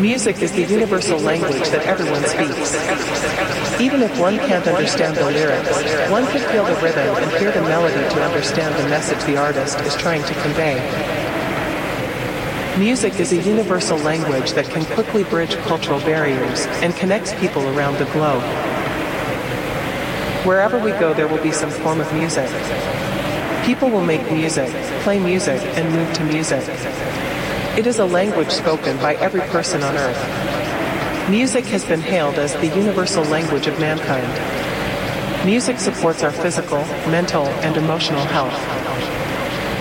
Music is the universal language that everyone speaks. Even if one can't understand the lyrics, one can feel the rhythm and hear the melody to understand the message the artist is trying to convey. Music is a universal language that can quickly bridge cultural barriers and connects people around the globe. Wherever we go, there will be some form of music. People will make music, play music, and move to music. It is a language spoken by every person on earth. Music has been hailed as the universal language of mankind. Music supports our physical, mental, and emotional health.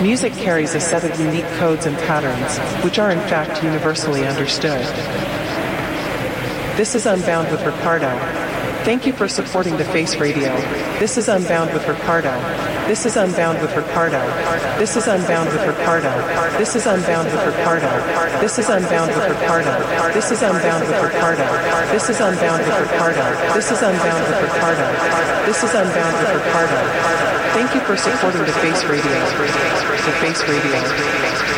Music carries a set of unique codes and patterns, which are in fact universally understood. This is Unbound with Ricardo. Thank you for supporting the Face Radio. This is Unbound with Ricardo. This is Unbound with Ricardo. This is Unbound with Ricardo. This is Unbound with Ricardo. This is Unbound with Ricardo. This is Unbound with Ricardo. This is Unbound with Ricardo. This is Unbound with Ricardo. This is Unbound with Ricardo. Thank you for supporting the Face Radio. The Face Radio.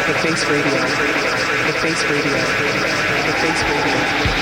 The Face Radio. The Face Radio. The Face Radio.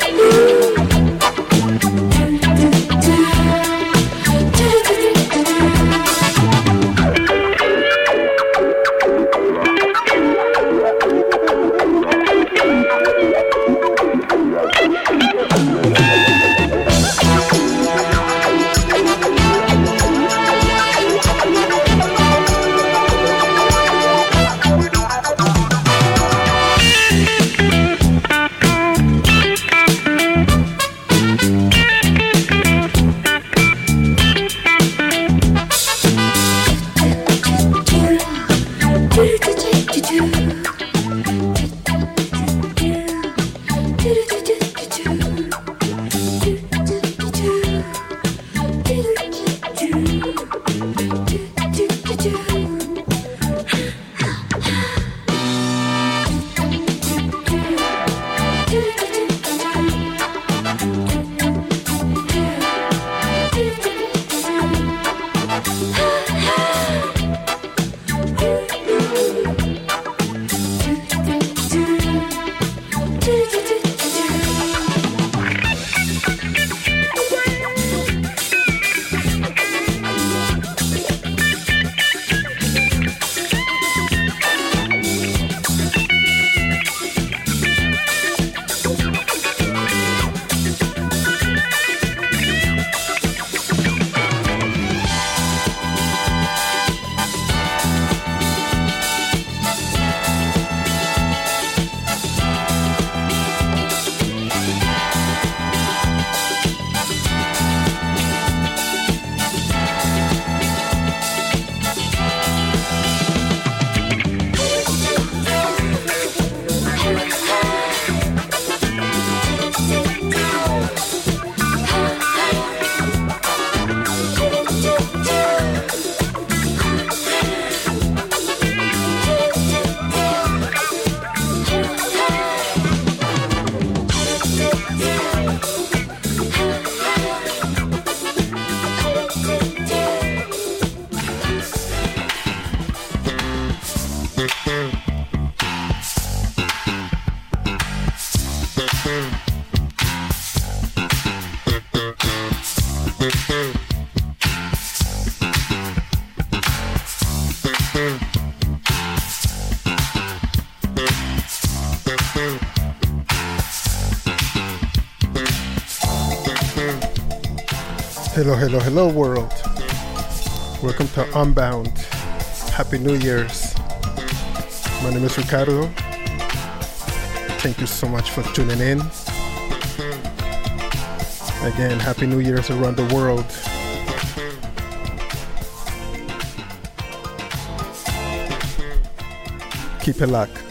Thank you. Hello, hello, hello, world. Welcome to Unbound. Happy New Year's. My name is Ricardo. Thank you so much for tuning in. Again, Happy New Year's around the world. Keep it locked.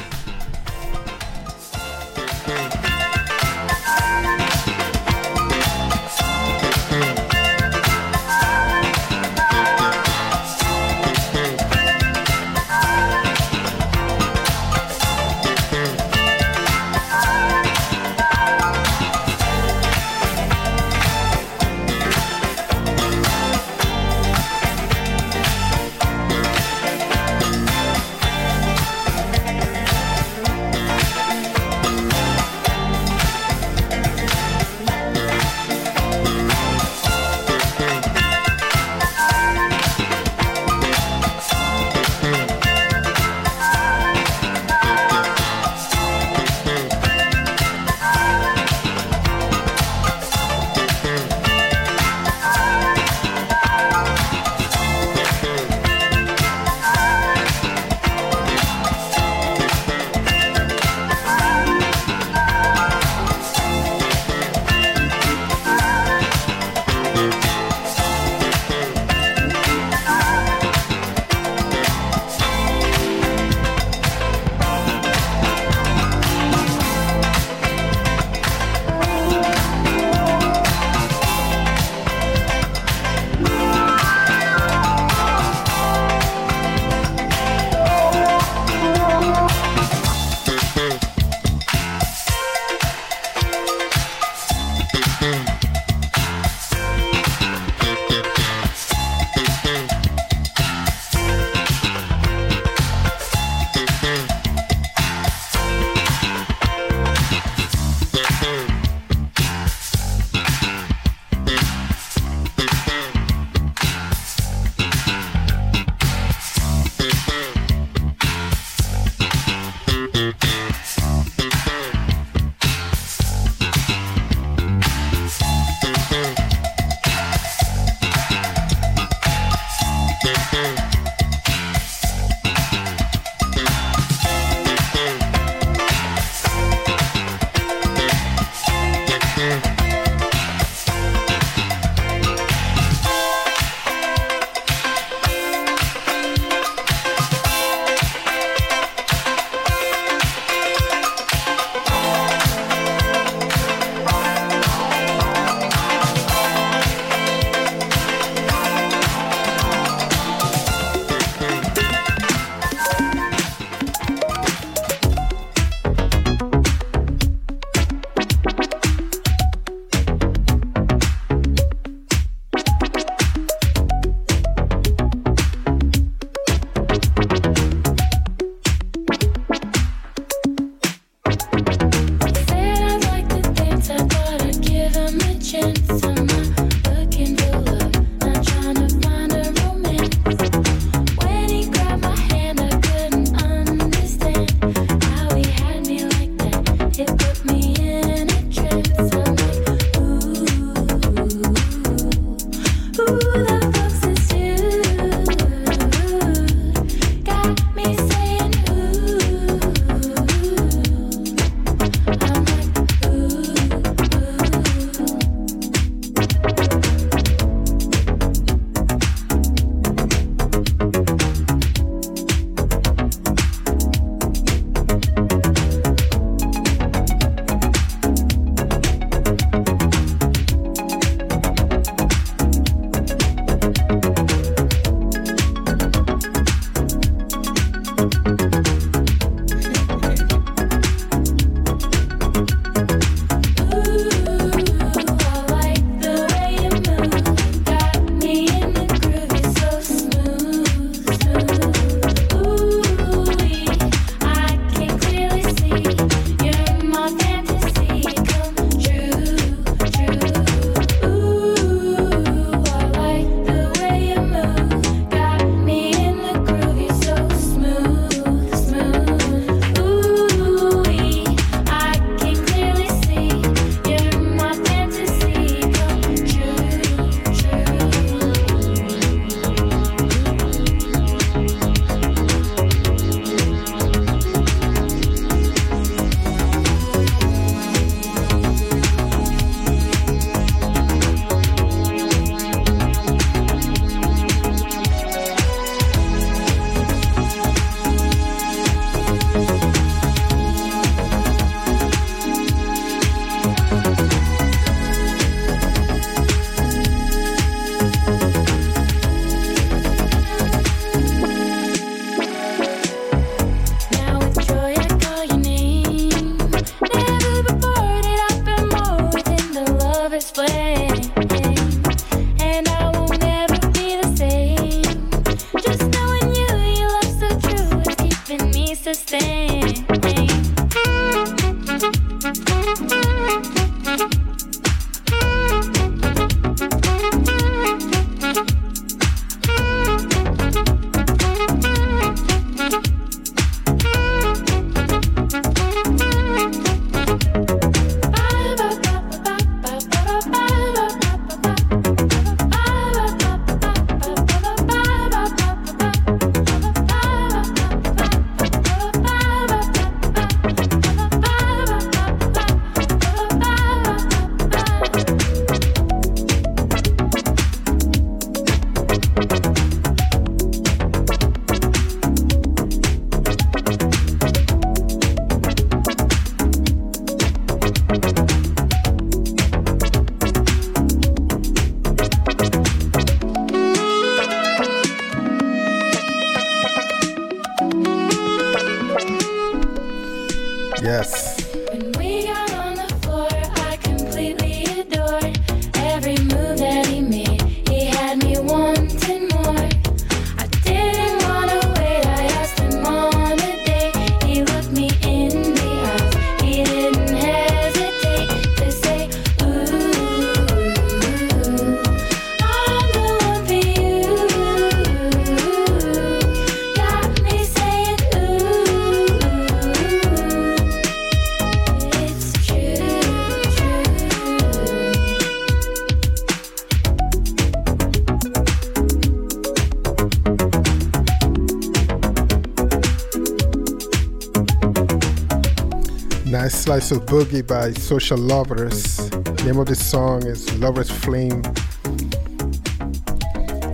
Slice of Boogie by Social Lovers. name of the song is Lover's Flame.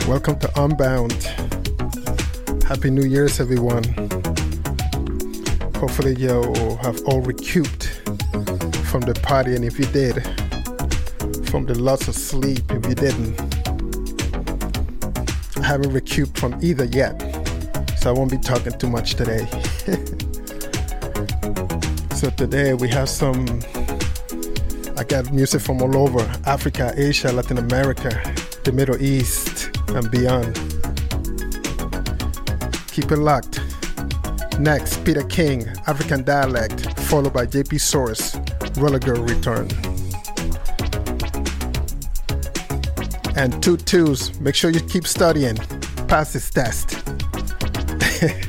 Welcome to Unbound. Happy New Year's, everyone. Hopefully, you have all recouped from the party, and if you did, from the loss of sleep, if you didn't. I haven't recouped from either yet, so I won't be talking too much today. So today we have some, I got music from all over Africa, Asia, Latin America, the Middle East, and beyond. Keep it locked. Next, Peter King, African Dialect, followed by JP Source, Roller Girl Return. And two twos, make sure you keep studying. Pass this test.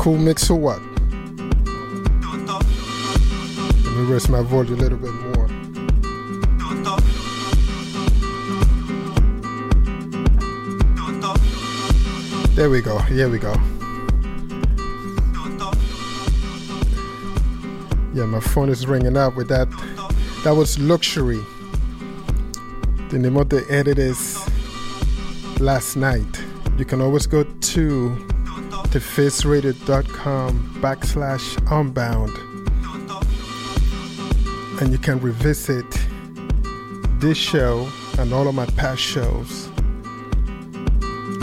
cool mix or what? Let me raise my volume a little bit more. There we go. Here we go. Yeah, my phone is ringing up with that. That was Luxury. The name of the edit is Last Night. You can always go to faceradio.com backslash unbound and you can revisit this show and all of my past shows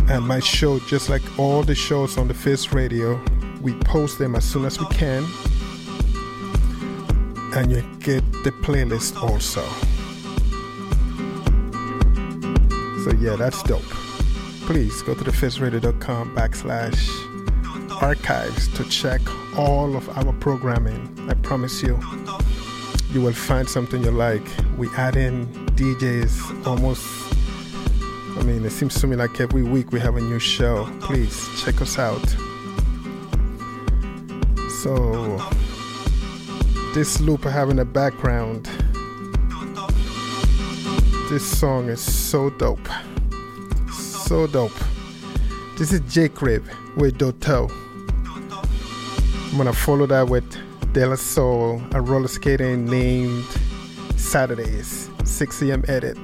And my show, just like all the shows on the Face Radio, we post them as soon as we can. And you get the playlist also. So yeah, that's dope. Please go to the thefaceradio.com backslash archives to check all of our programming. I promise you, you will find something you like. We add in DJs almost, I mean, it seems to me like every week we have a new show. Please check us out. So, this loop I have in the background, this song is so dope. So dope. This is Jkriv with Doto. I'm gonna follow that with De La Soul, a roller skating named Saturdays, 6 a.m. edit.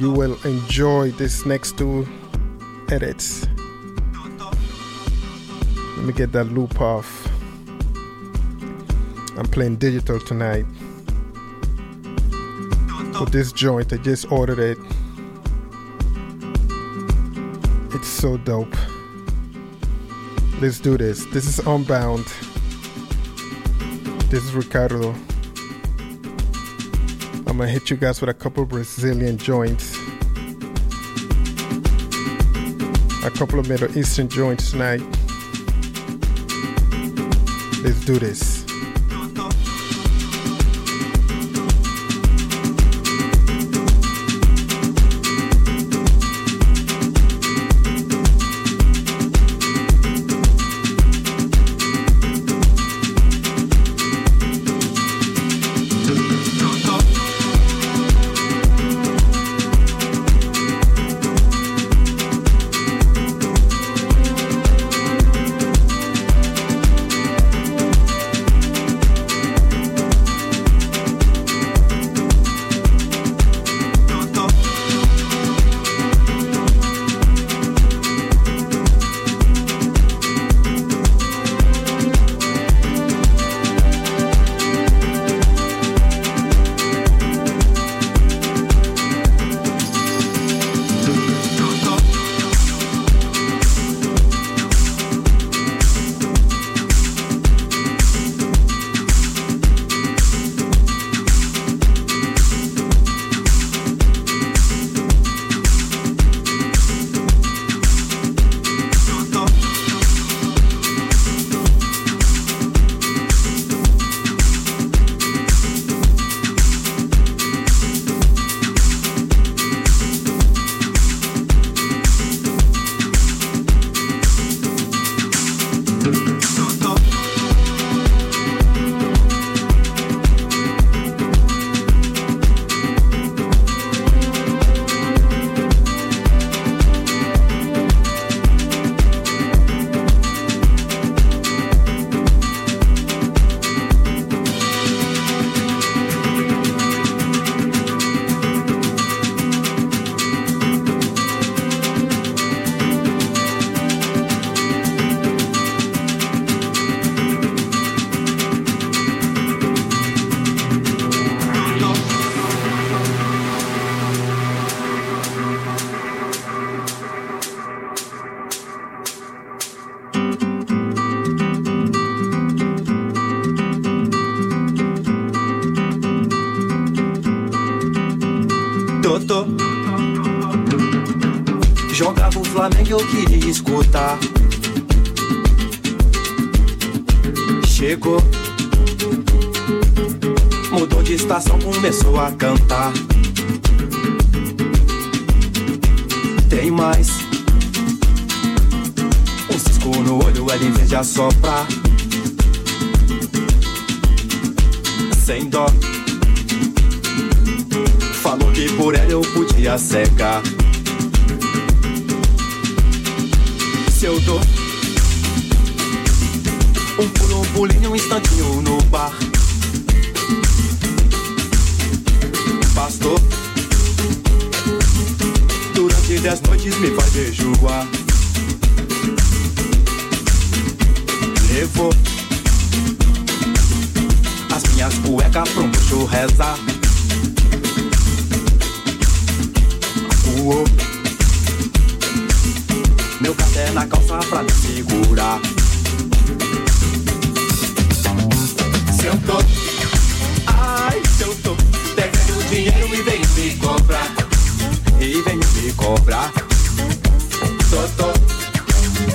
You will enjoy this next two edits. Let me get that loop off. I'm playing digital tonight. For this joint, I just ordered it. It's so dope. Let's do this. This is Unbound. This is Ricardo. I'm gonna hit you guys with a couple Brazilian joints. A couple of Middle Eastern joints tonight. Let's do this.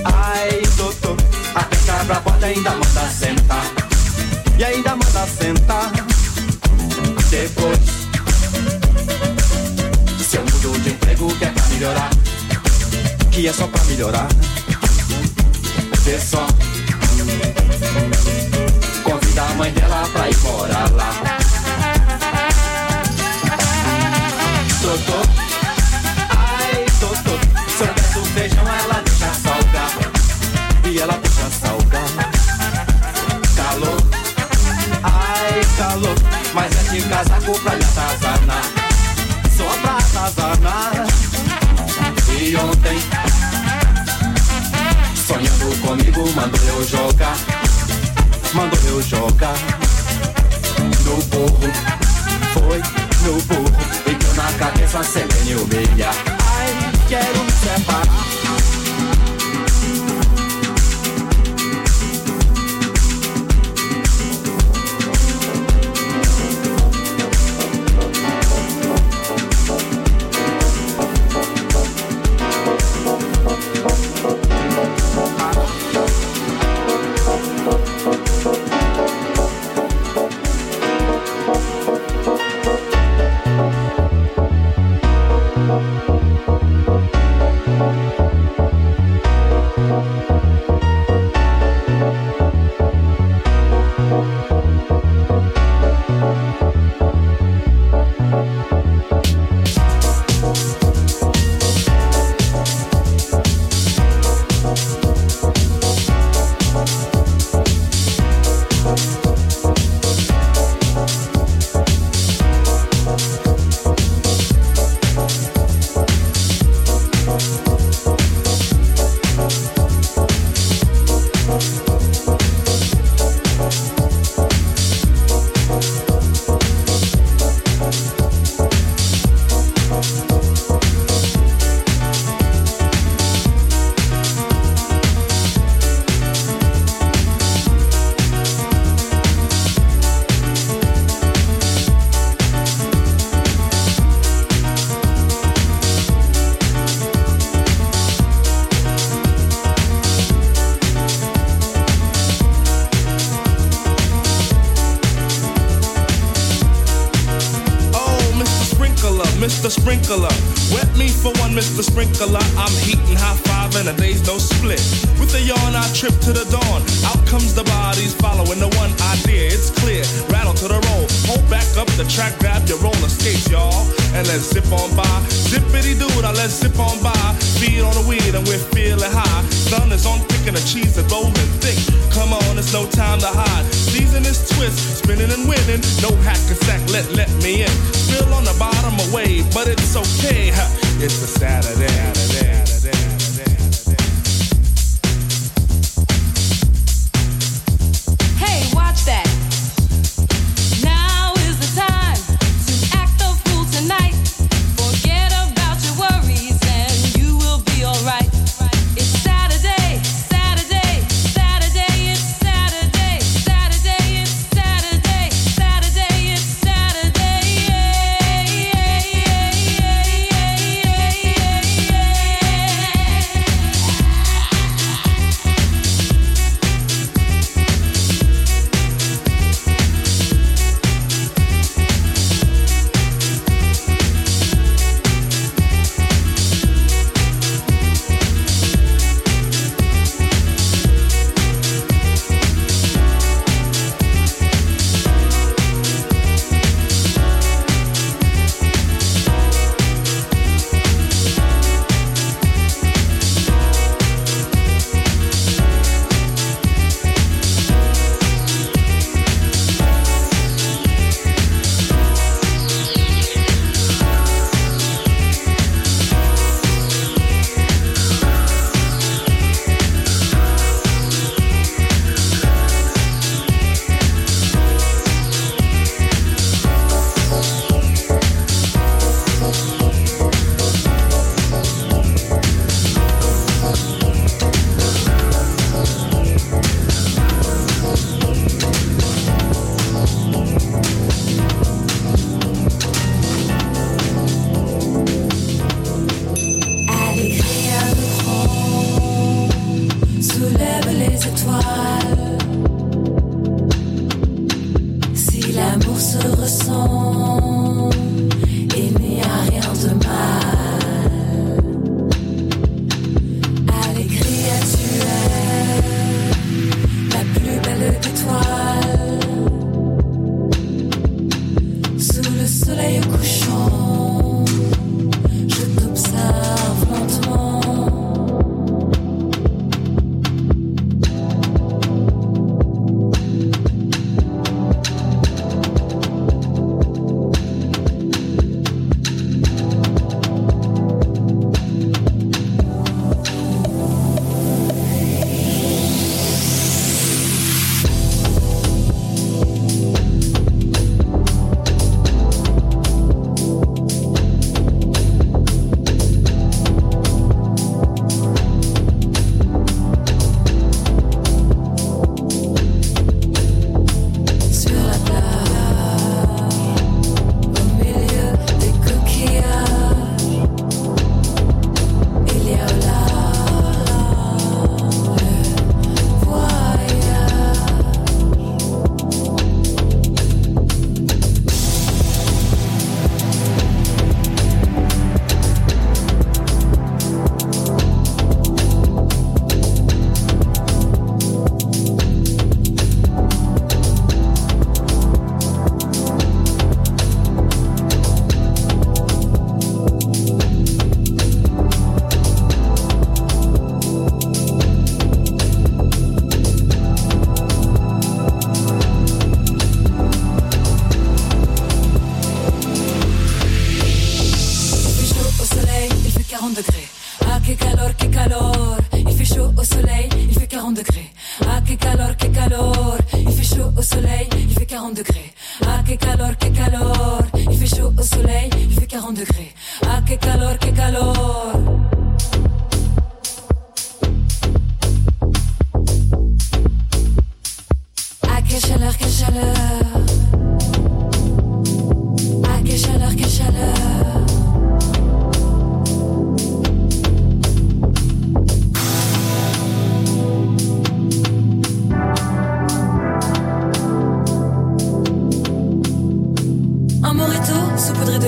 Ai, tô. Até que abre a porta ainda manda sentar. E ainda manda sentar. Depois, se eu mudo de emprego que é pra melhorar que é só pra melhorar. Vê só. Convida a mãe dela pra ir morar lá. Totô, ai, totô. Se eu o feijão, ela calor. Mas é de casaco pra lhe atazanar. Só pra atazanar. E ontem Sonhando comigo, mandou eu jogar Mandou eu jogar No burro Foi no burro E deu na cabeça sem me humilhar Ai, quero me separar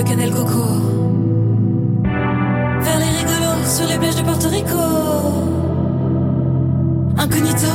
de cannelle coco. Vers les rigolos sur les plages de Porto Rico. Incognito.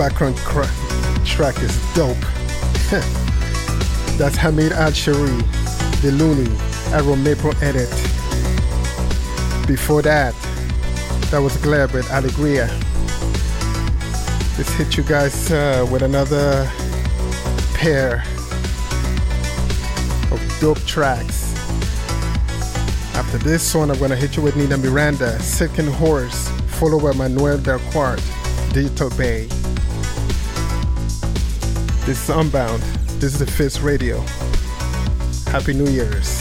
background cra- track is dope. That's Hamid Al Shaeri, The Looney, Arrow Maple Edit. Before that, that was Gleb with Alegria. Just hit you guys uh, with another pair of dope tracks. After this one, I'm gonna hit you with Nina Miranda, Second Horse, followed by Manuel Darquart, Digital Bay. This is Unbound. This is the Face Radio. Happy New Year's.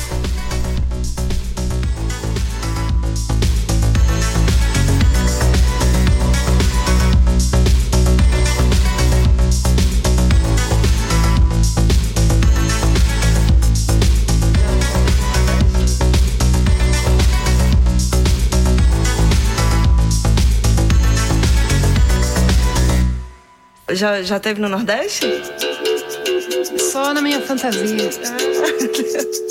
já, já teve no Nordeste? Só na minha fantasia. Ah.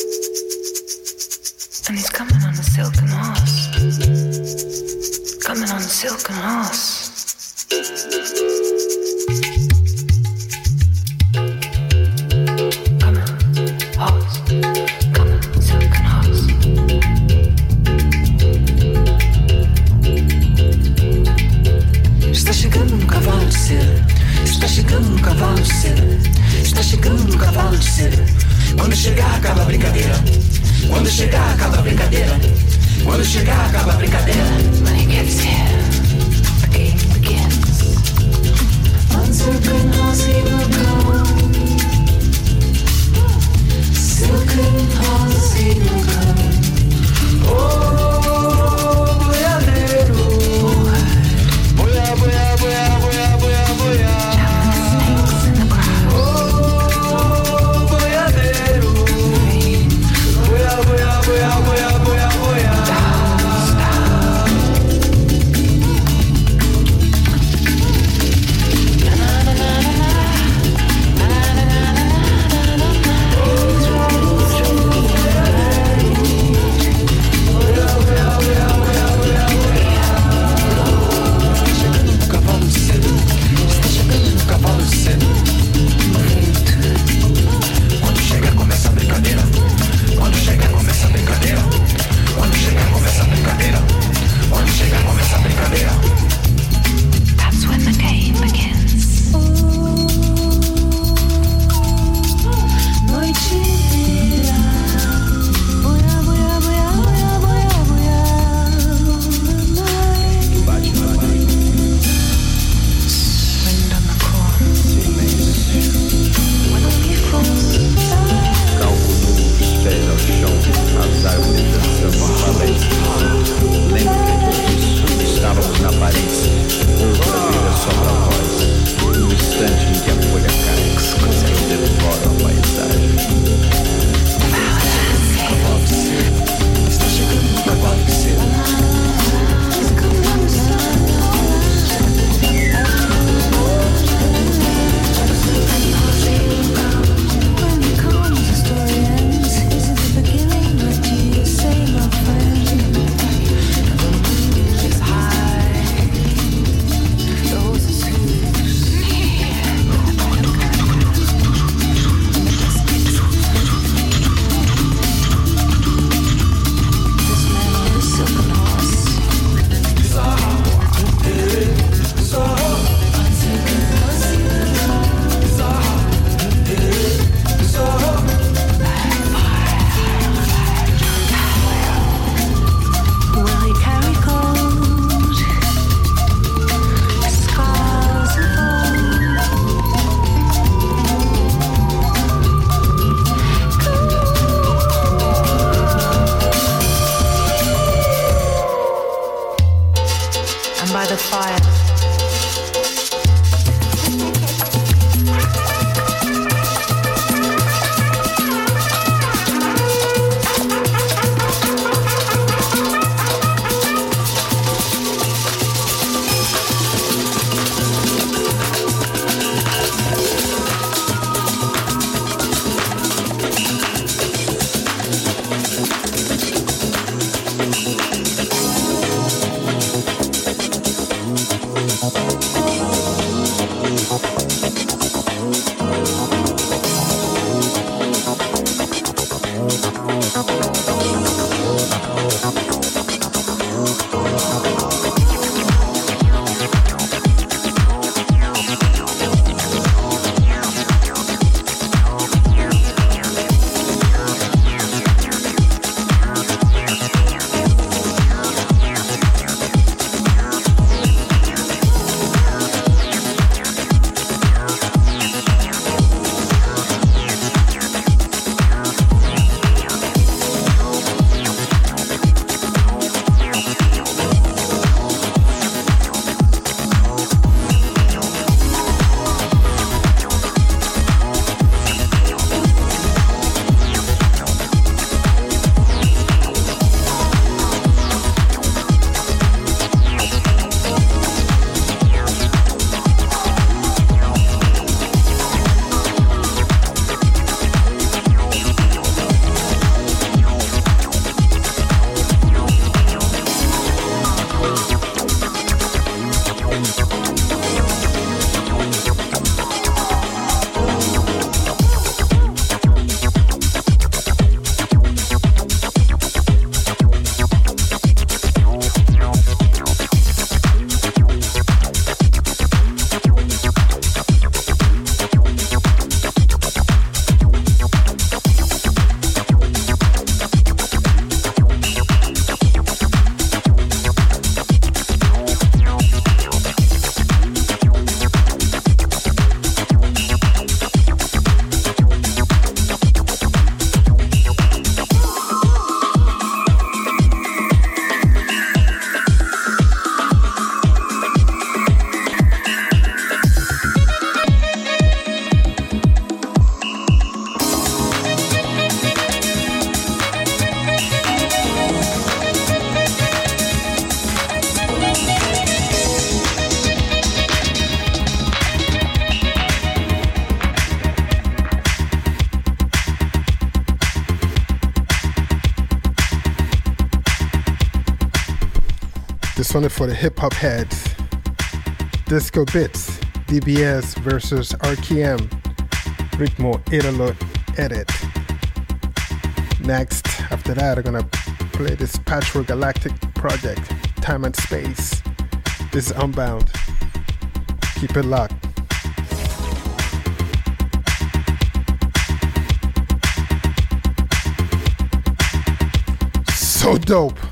One for the hip hop heads. Disco Bits, DBS versus RKM, Ritmo Italo Edit. Next, after that, I'm gonna play this Patchwork Galactic project, Time and Space. This is Unbound. Keep it locked. So dope.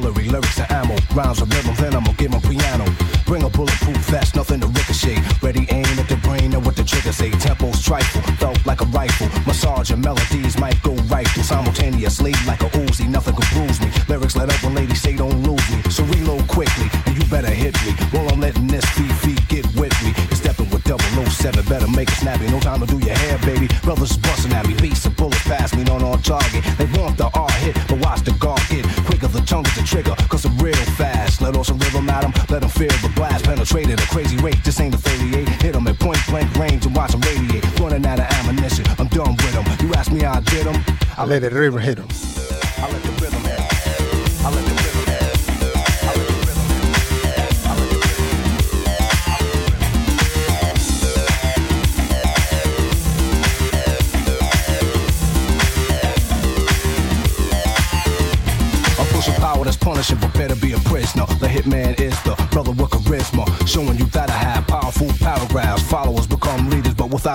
Artillery, lyrics, and ammo. Rhymes of rhythm, then I'ma give 'em piano. Bring a bulletproof vest, nothing to ricochet. Ready aim at the brain and what the trigger say. Tempo's trifle, felt like a rifle. Massage and melodies might go right through simultaneously like a Uzi. Nothing can bruise me. Lyrics let up when ladies say don't lose me. So reload quickly, and you better hit me. While I'm letting this get with me. You're stepping with 007, better make it snappy. No time to do your hair, baby. Brothers busting at me, beats and bullets past me, not on target. They want The trigger, cause I'm real fast. Let off some rhythm at 'em, let 'em feel the blast. Penetrate at a crazy rate, this ain't a 38. Hit 'em at point blank range and watch 'em radiate. Running out of ammunition, I'm done with 'em. You ask me how I did 'em, I let it river hit him.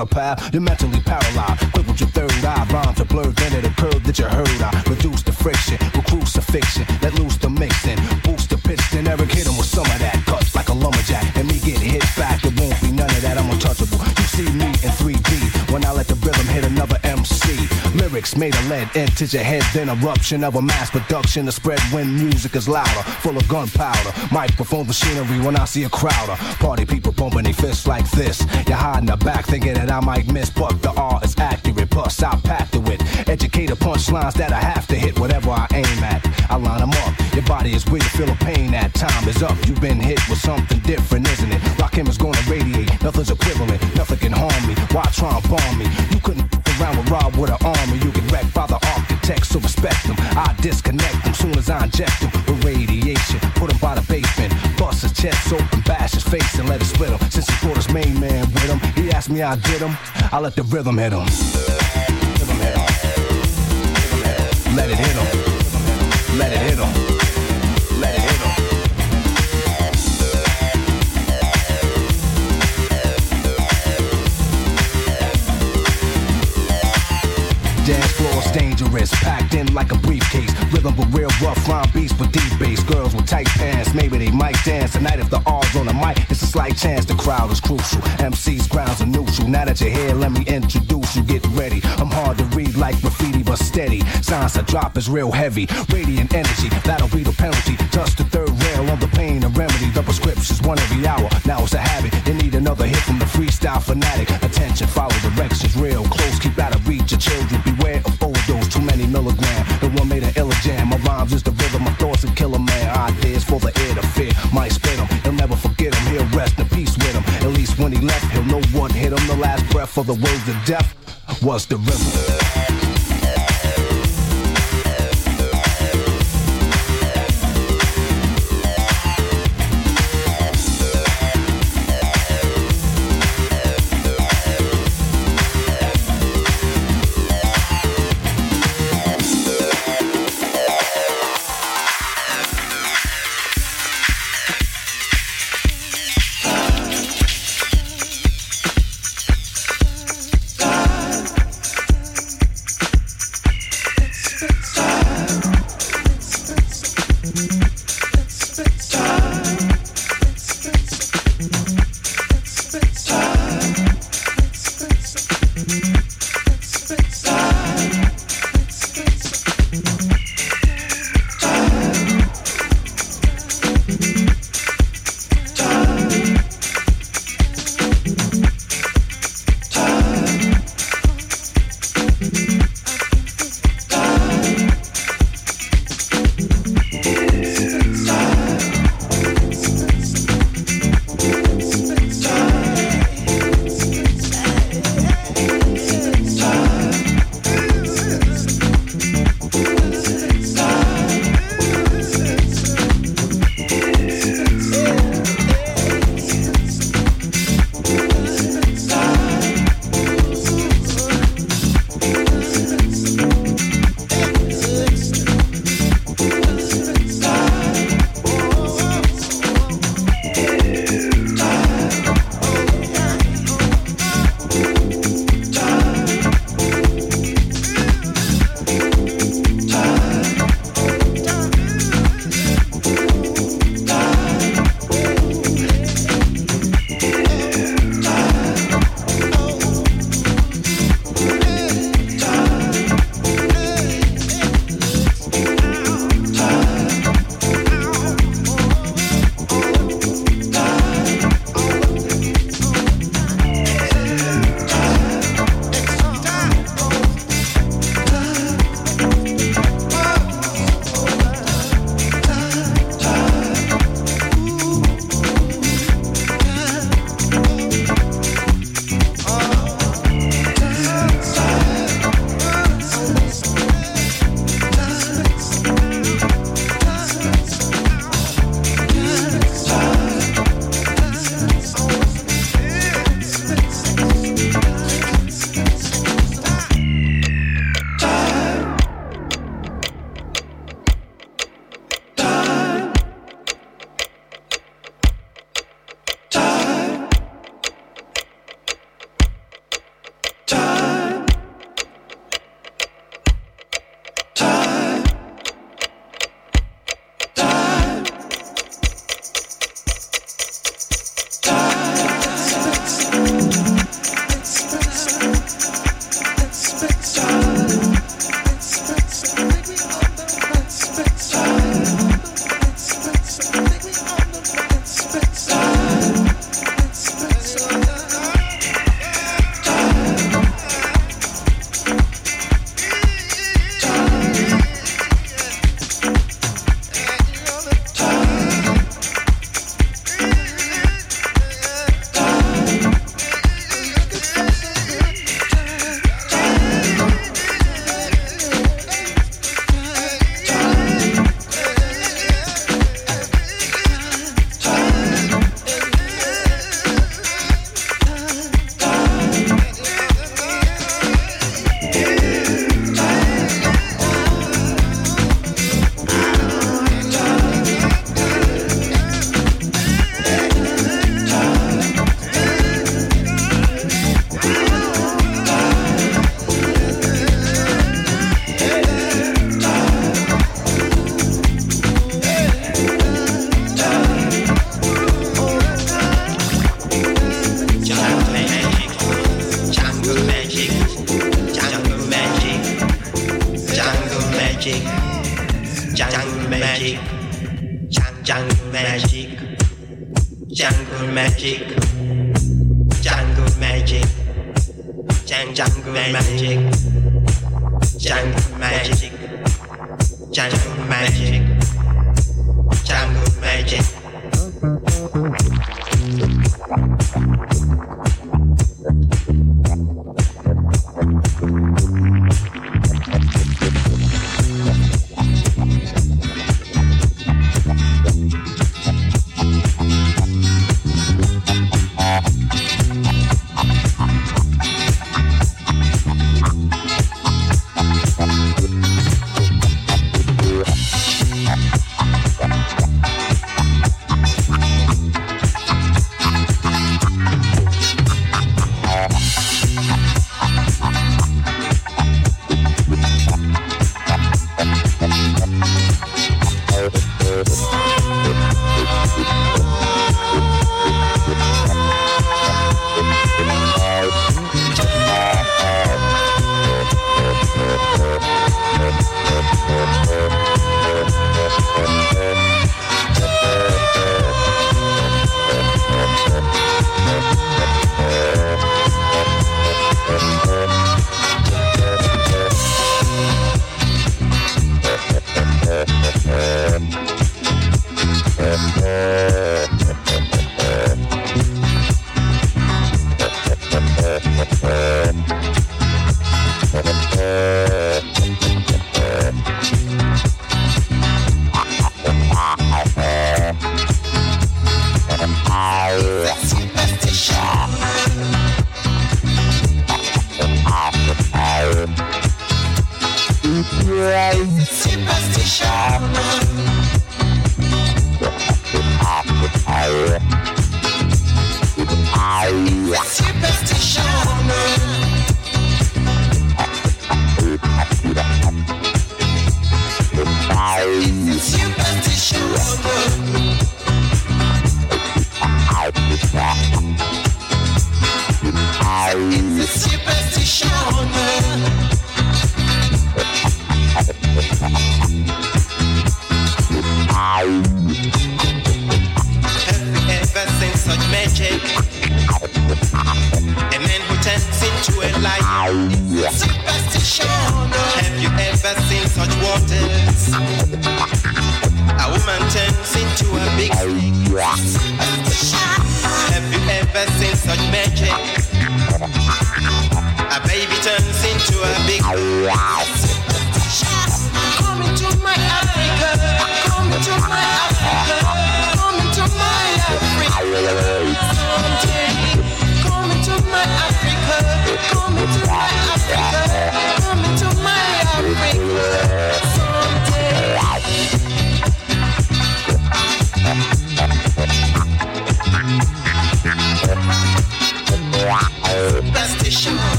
But path, you're mentally into your head, then eruption of a mass production to spread when music is louder, full of gunpowder. Microphone machinery when I see a crowder. Party people pumping their fists like this. You're hiding the back thinking that I might miss, but the R is accurate. Plus, I packed it with educator punchlines that I have to hit whatever I aim at. I line them up. Your body is you feel a pain at. Time is up. You've been hit with something different, isn't it? Rakim is gonna radiate. Nothing's equivalent. Nothing can harm me. Why try and bomb me? You couldn't around with Rob with an army. You so respect them. I disconnect them soon as I inject them with radiation. Put him by the basement. Bust his chest open, bash his face, and let it split him. Since he brought his main man with him, he asked me I did him. I let the. Rhythm hit him. Let it hit him. Let it hit him. Packed in like a briefcase. Rhythm but real rough, rhyme beats but deep bass. Girls with tight pants, maybe they might dance tonight. If the R's on the mic, it's a slight chance the crowd is crucial. MC's grounds are neutral. Now that you're here, let me introduce you. Get ready. I'm hard to read like graffiti, but steady. Signs I drop is real heavy. Radiant energy, that'll be the penalty. Just the third rail on the pain and remedy. The prescription's one every hour. Now it's a habit. You need another hit from the freestyle fanatic. Attention, follow directions real close. Keep out of reach of children. Beware of Too many milligram. The one made an illa jam. My rhymes is the rhythm. My thoughts and killer man. Ideas for the air to fear. Might spit him. He'll never forget him. He'll rest in peace with him. At least when he left, he'll know what hit him. The last breath of the words of death was the rhythm.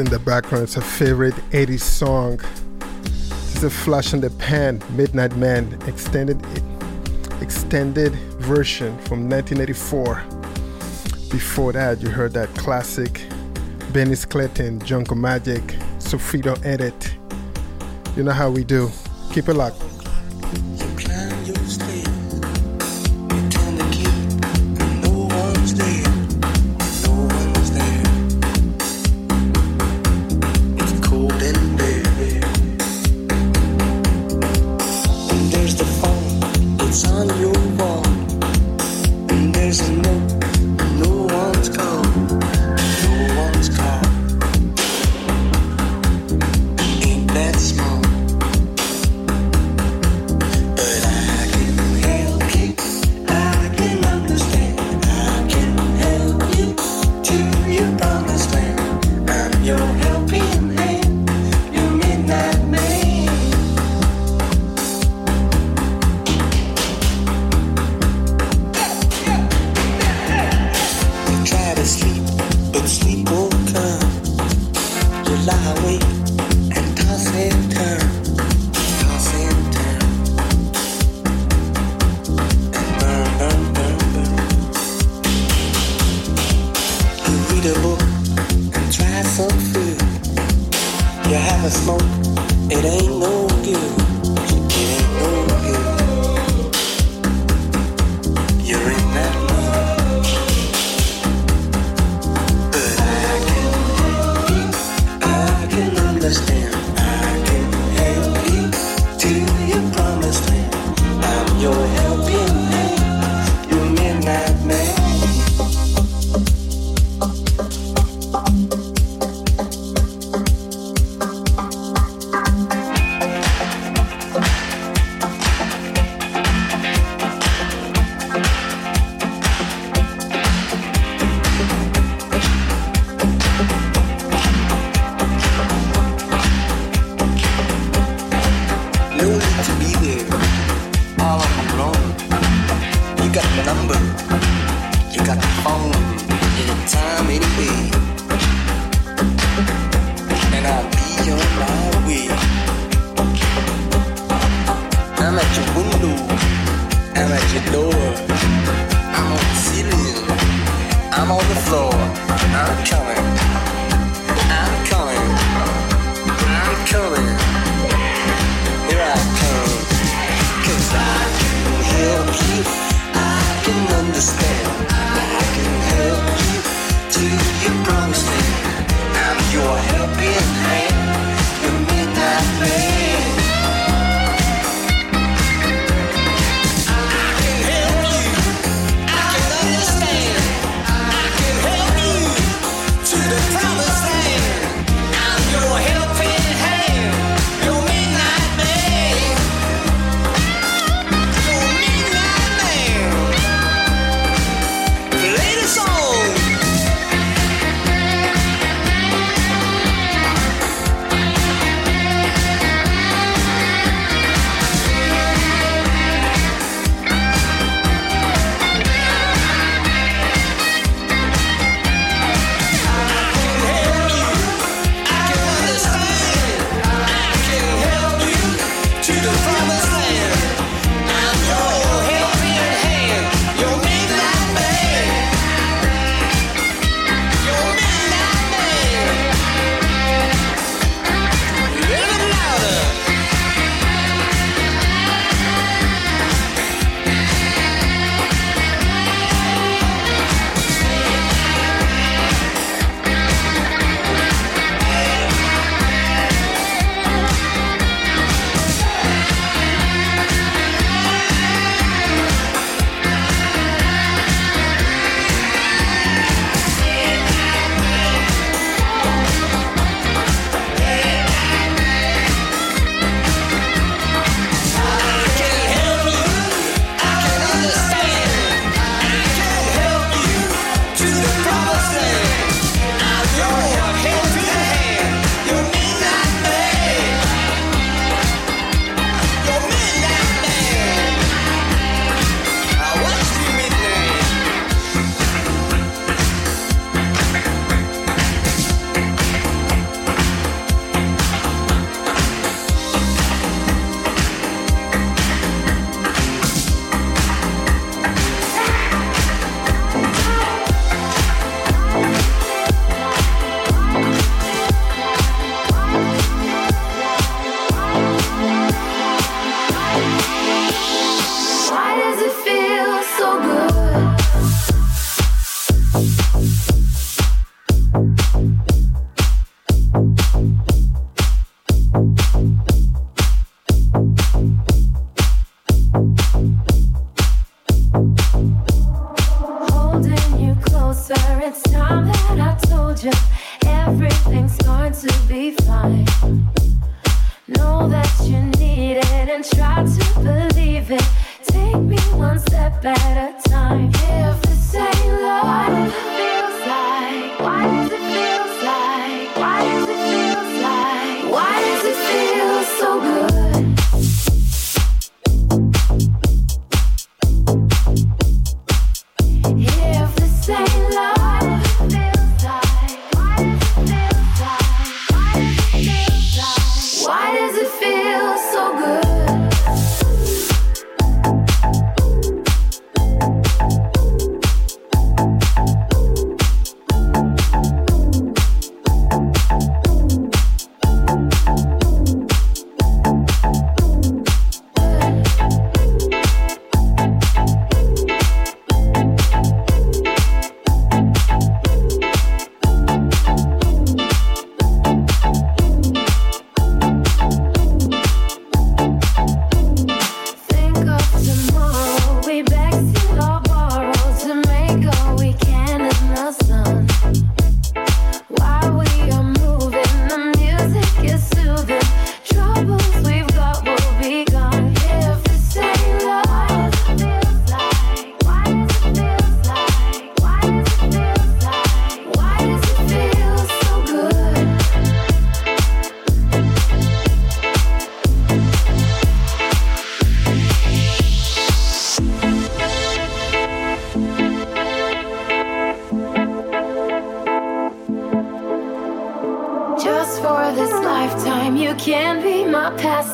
in the background. It's a favorite 80s song. This is a flash in the pan, Midnight Man, extended extended version from 1984. Before that, you heard that classic Benis Cletin Junko Magic, Sofrito edit. You know how we do. Keep it locked.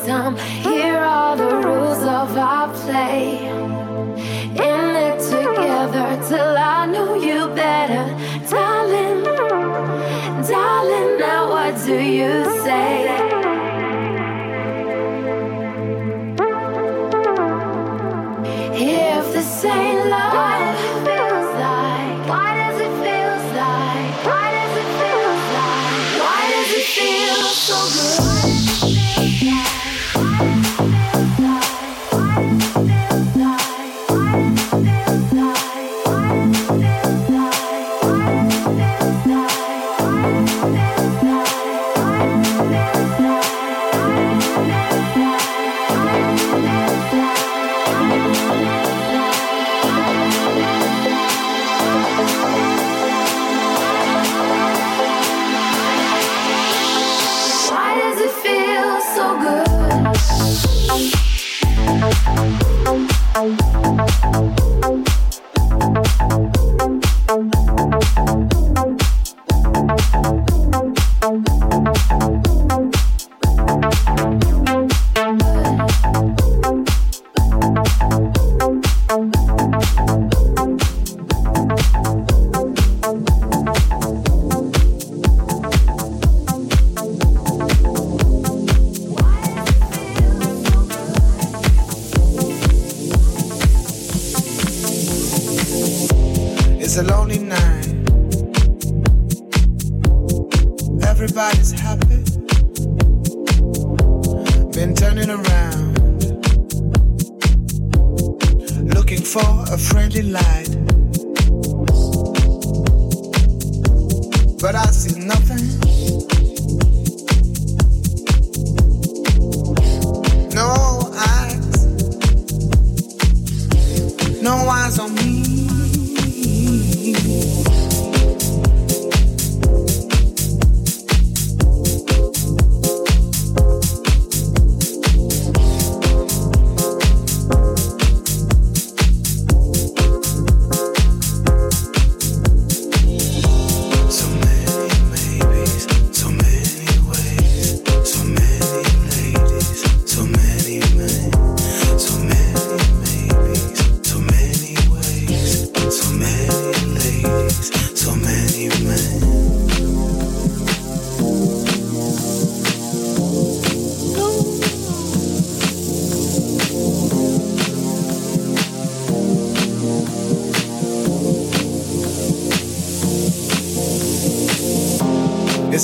some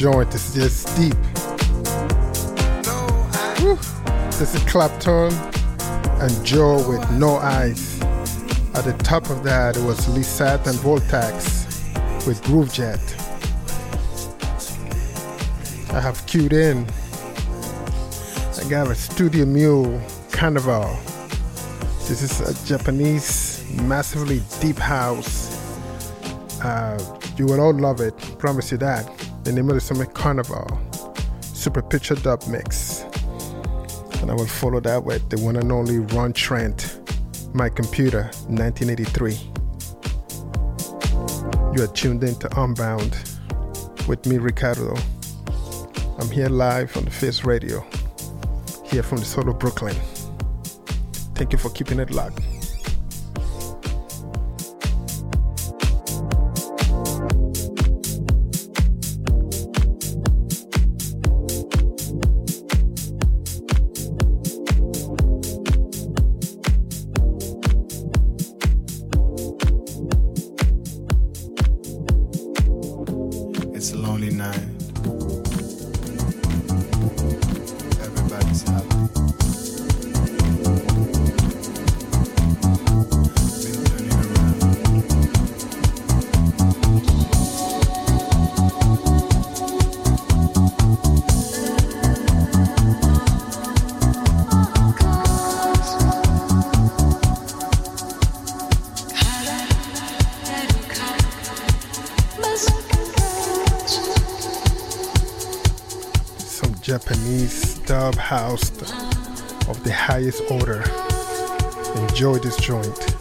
Joint is just deep. This is Clapton and Joe with no eyes. At the top of that, it was Lisette and Voltax with Groove Jet. I have queued in. I got a Studio Mule Carnival. This is a Japanese, massively deep house. Uh, you will all love it, promise you that. The name of the is Carnival. Super Picture Dub Mix. And I will follow that with the one and only Ron Trent, My Computer, 1983. You are tuned in to Unbound with me, Ricardo. I'm here live on the Face Radio, here from the soul of Brooklyn. Thank you for keeping it locked. Japanese dub house of the highest order. Enjoy this joint.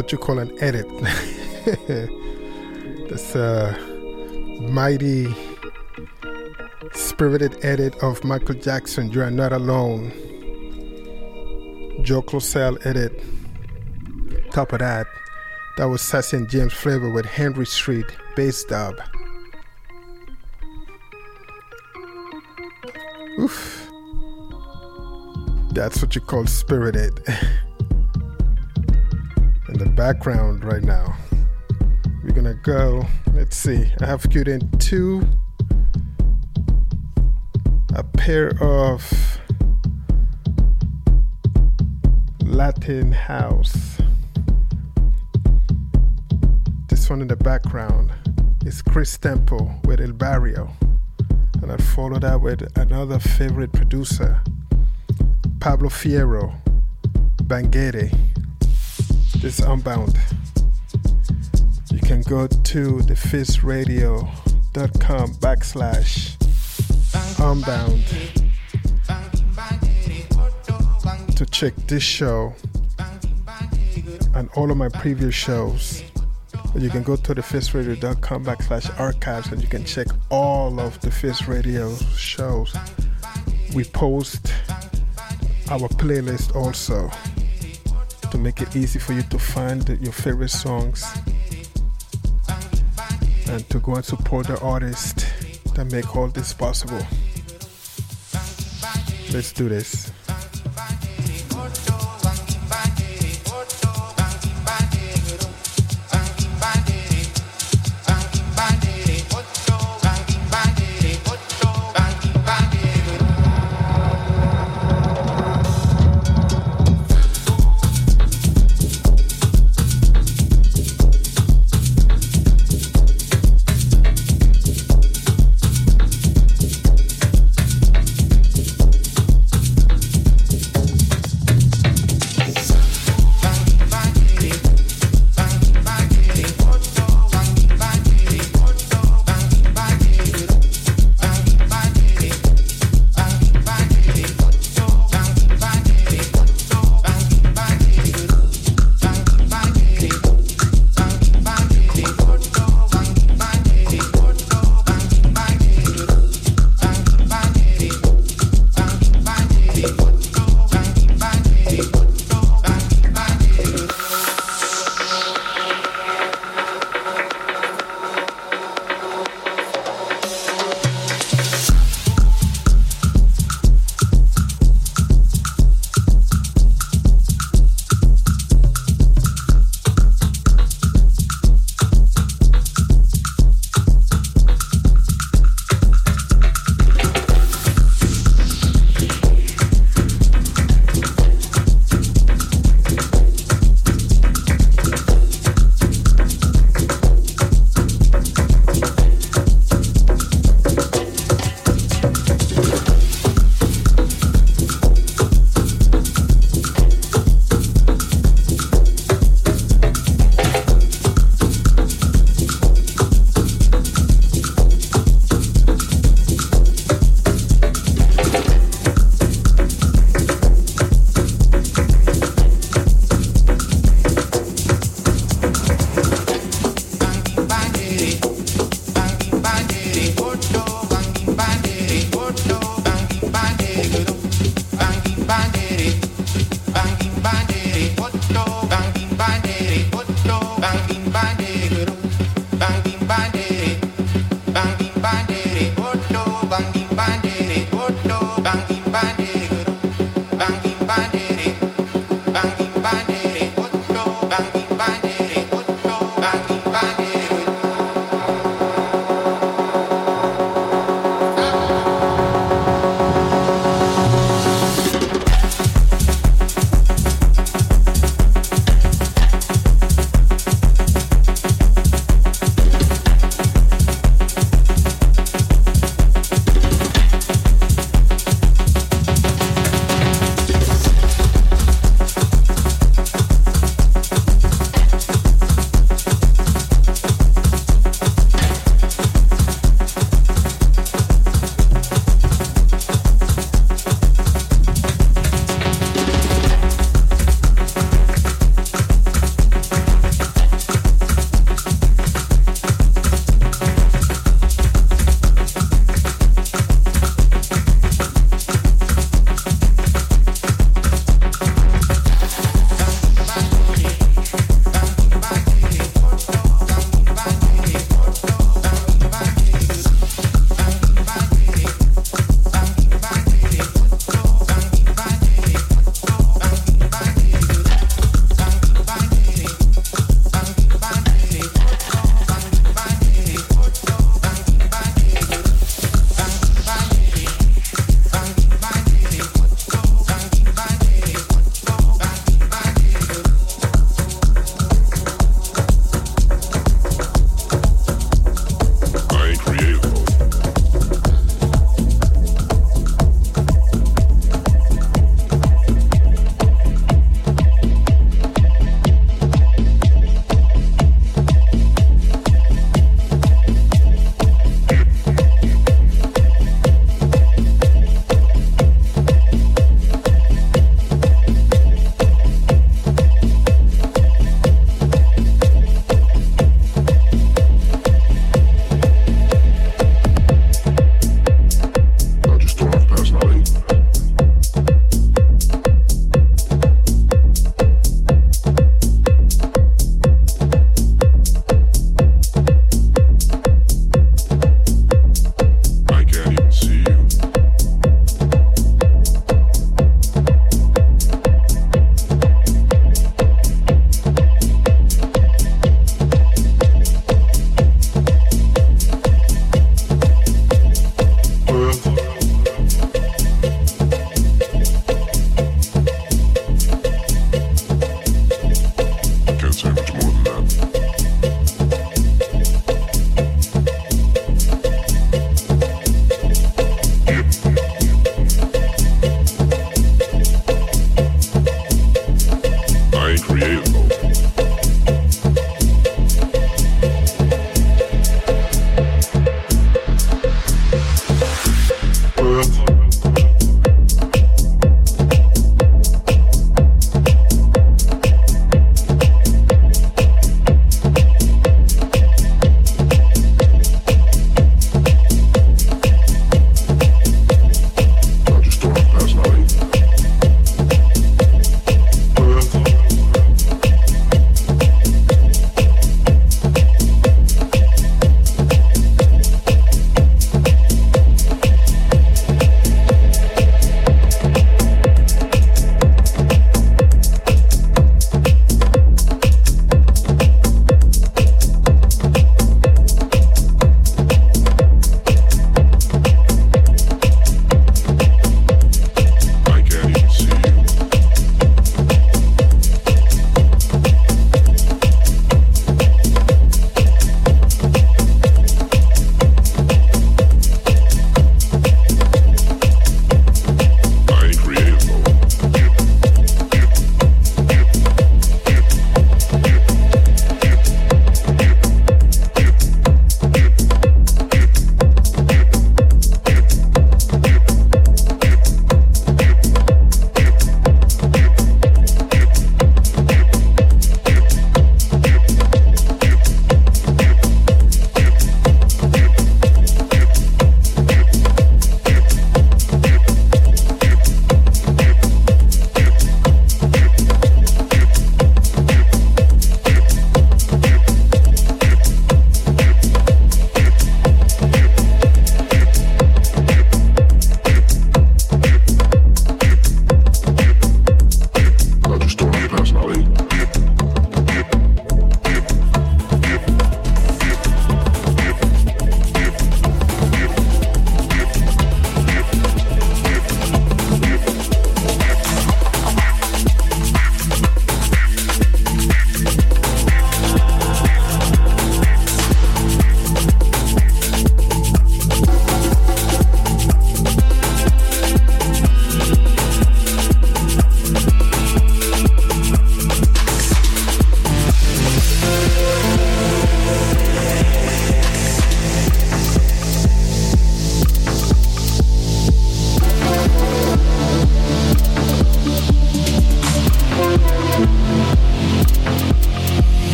What you call an edit. That's a uh, mighty spirited edit of Michael Jackson, You're Not Alone. Joe Closell edit. Top of that, that was Sassy and James Flavor with Henry Street bass dub. Oof. That's what you call spirited. Background right now, we're gonna go. Let's see. I have queued in two, a pair of Latin house. This one in the background is Chris Temple with El Barrio. And I follow that with another favorite producer, Pablo Fierro, Banguere. This Unbound. You can go to thefaceradio.com backslash Unbound to check this show and all of my previous shows. You can go to thefaceradio.com backslash archives and you can check all of the Face Radio shows. We post our playlist also to make it easy for you to find your favorite songs and to go and support the artists that make all this possible. Let's do this.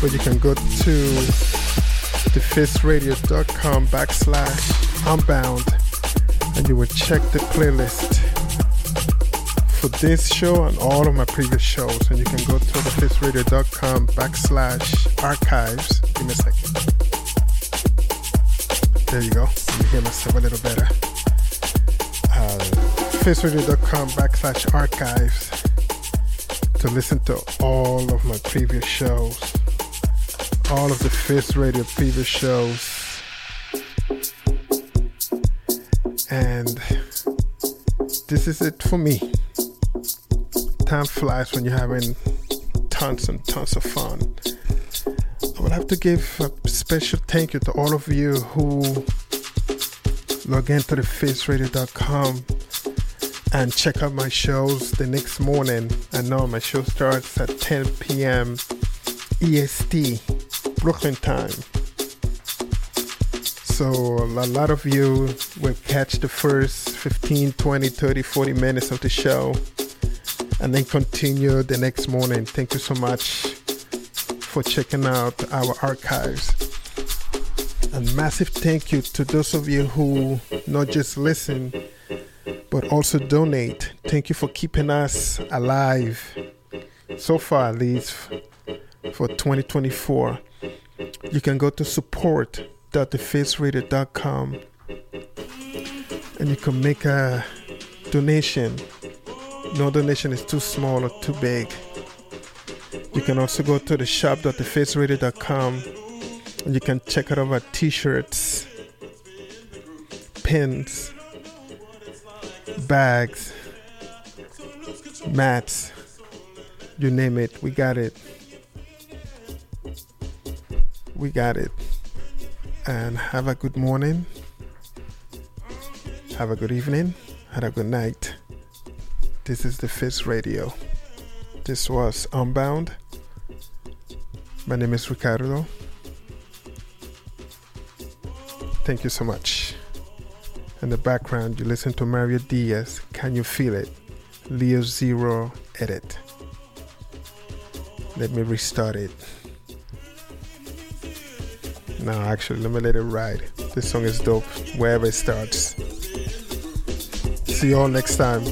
But you can go to thefaceradio.com backslash unbound and you will check the playlist for this show and all of my previous shows. And you can go to thefaceradio.com backslash archives. Give me a second. There you go. Let me hear myself a little better. Uh, backslash archives to listen to all of my previous shows, all of the Face Radio previous shows. And this is it for me. Time flies when you're having tons and tons of fun. I would have to give a special thank you to all of you who log into the faceradio.com and check out my shows the next morning. I know my show starts at 10 p.m. EST, Brooklyn time. So a lot of you will catch the first 15, 20, 30, 40 minutes of the show and then continue the next morning. Thank you so much for checking out our archives. And massive thank you to those of you who not just listen, but also donate. Thank you for keeping us alive so far, at least for 2024. You can go to support.thefaceradio.com and you can make a donation. No donation is too small or too big. You can also go to the shop.thefaceradio.com and you can check out our t-shirts, pins, bags, mats, you name it, we got it. We got it. And have a good morning. Have a good evening. Have a good night. This is the Face Radio. This was Unbound. My name is Ricardo. Thank you so much. In the background, you listen to Mario Diaz. Can you feel it? Leo Zero edit. Let me restart it. No, actually, let me let it ride. This song is dope wherever it starts. See you all next time.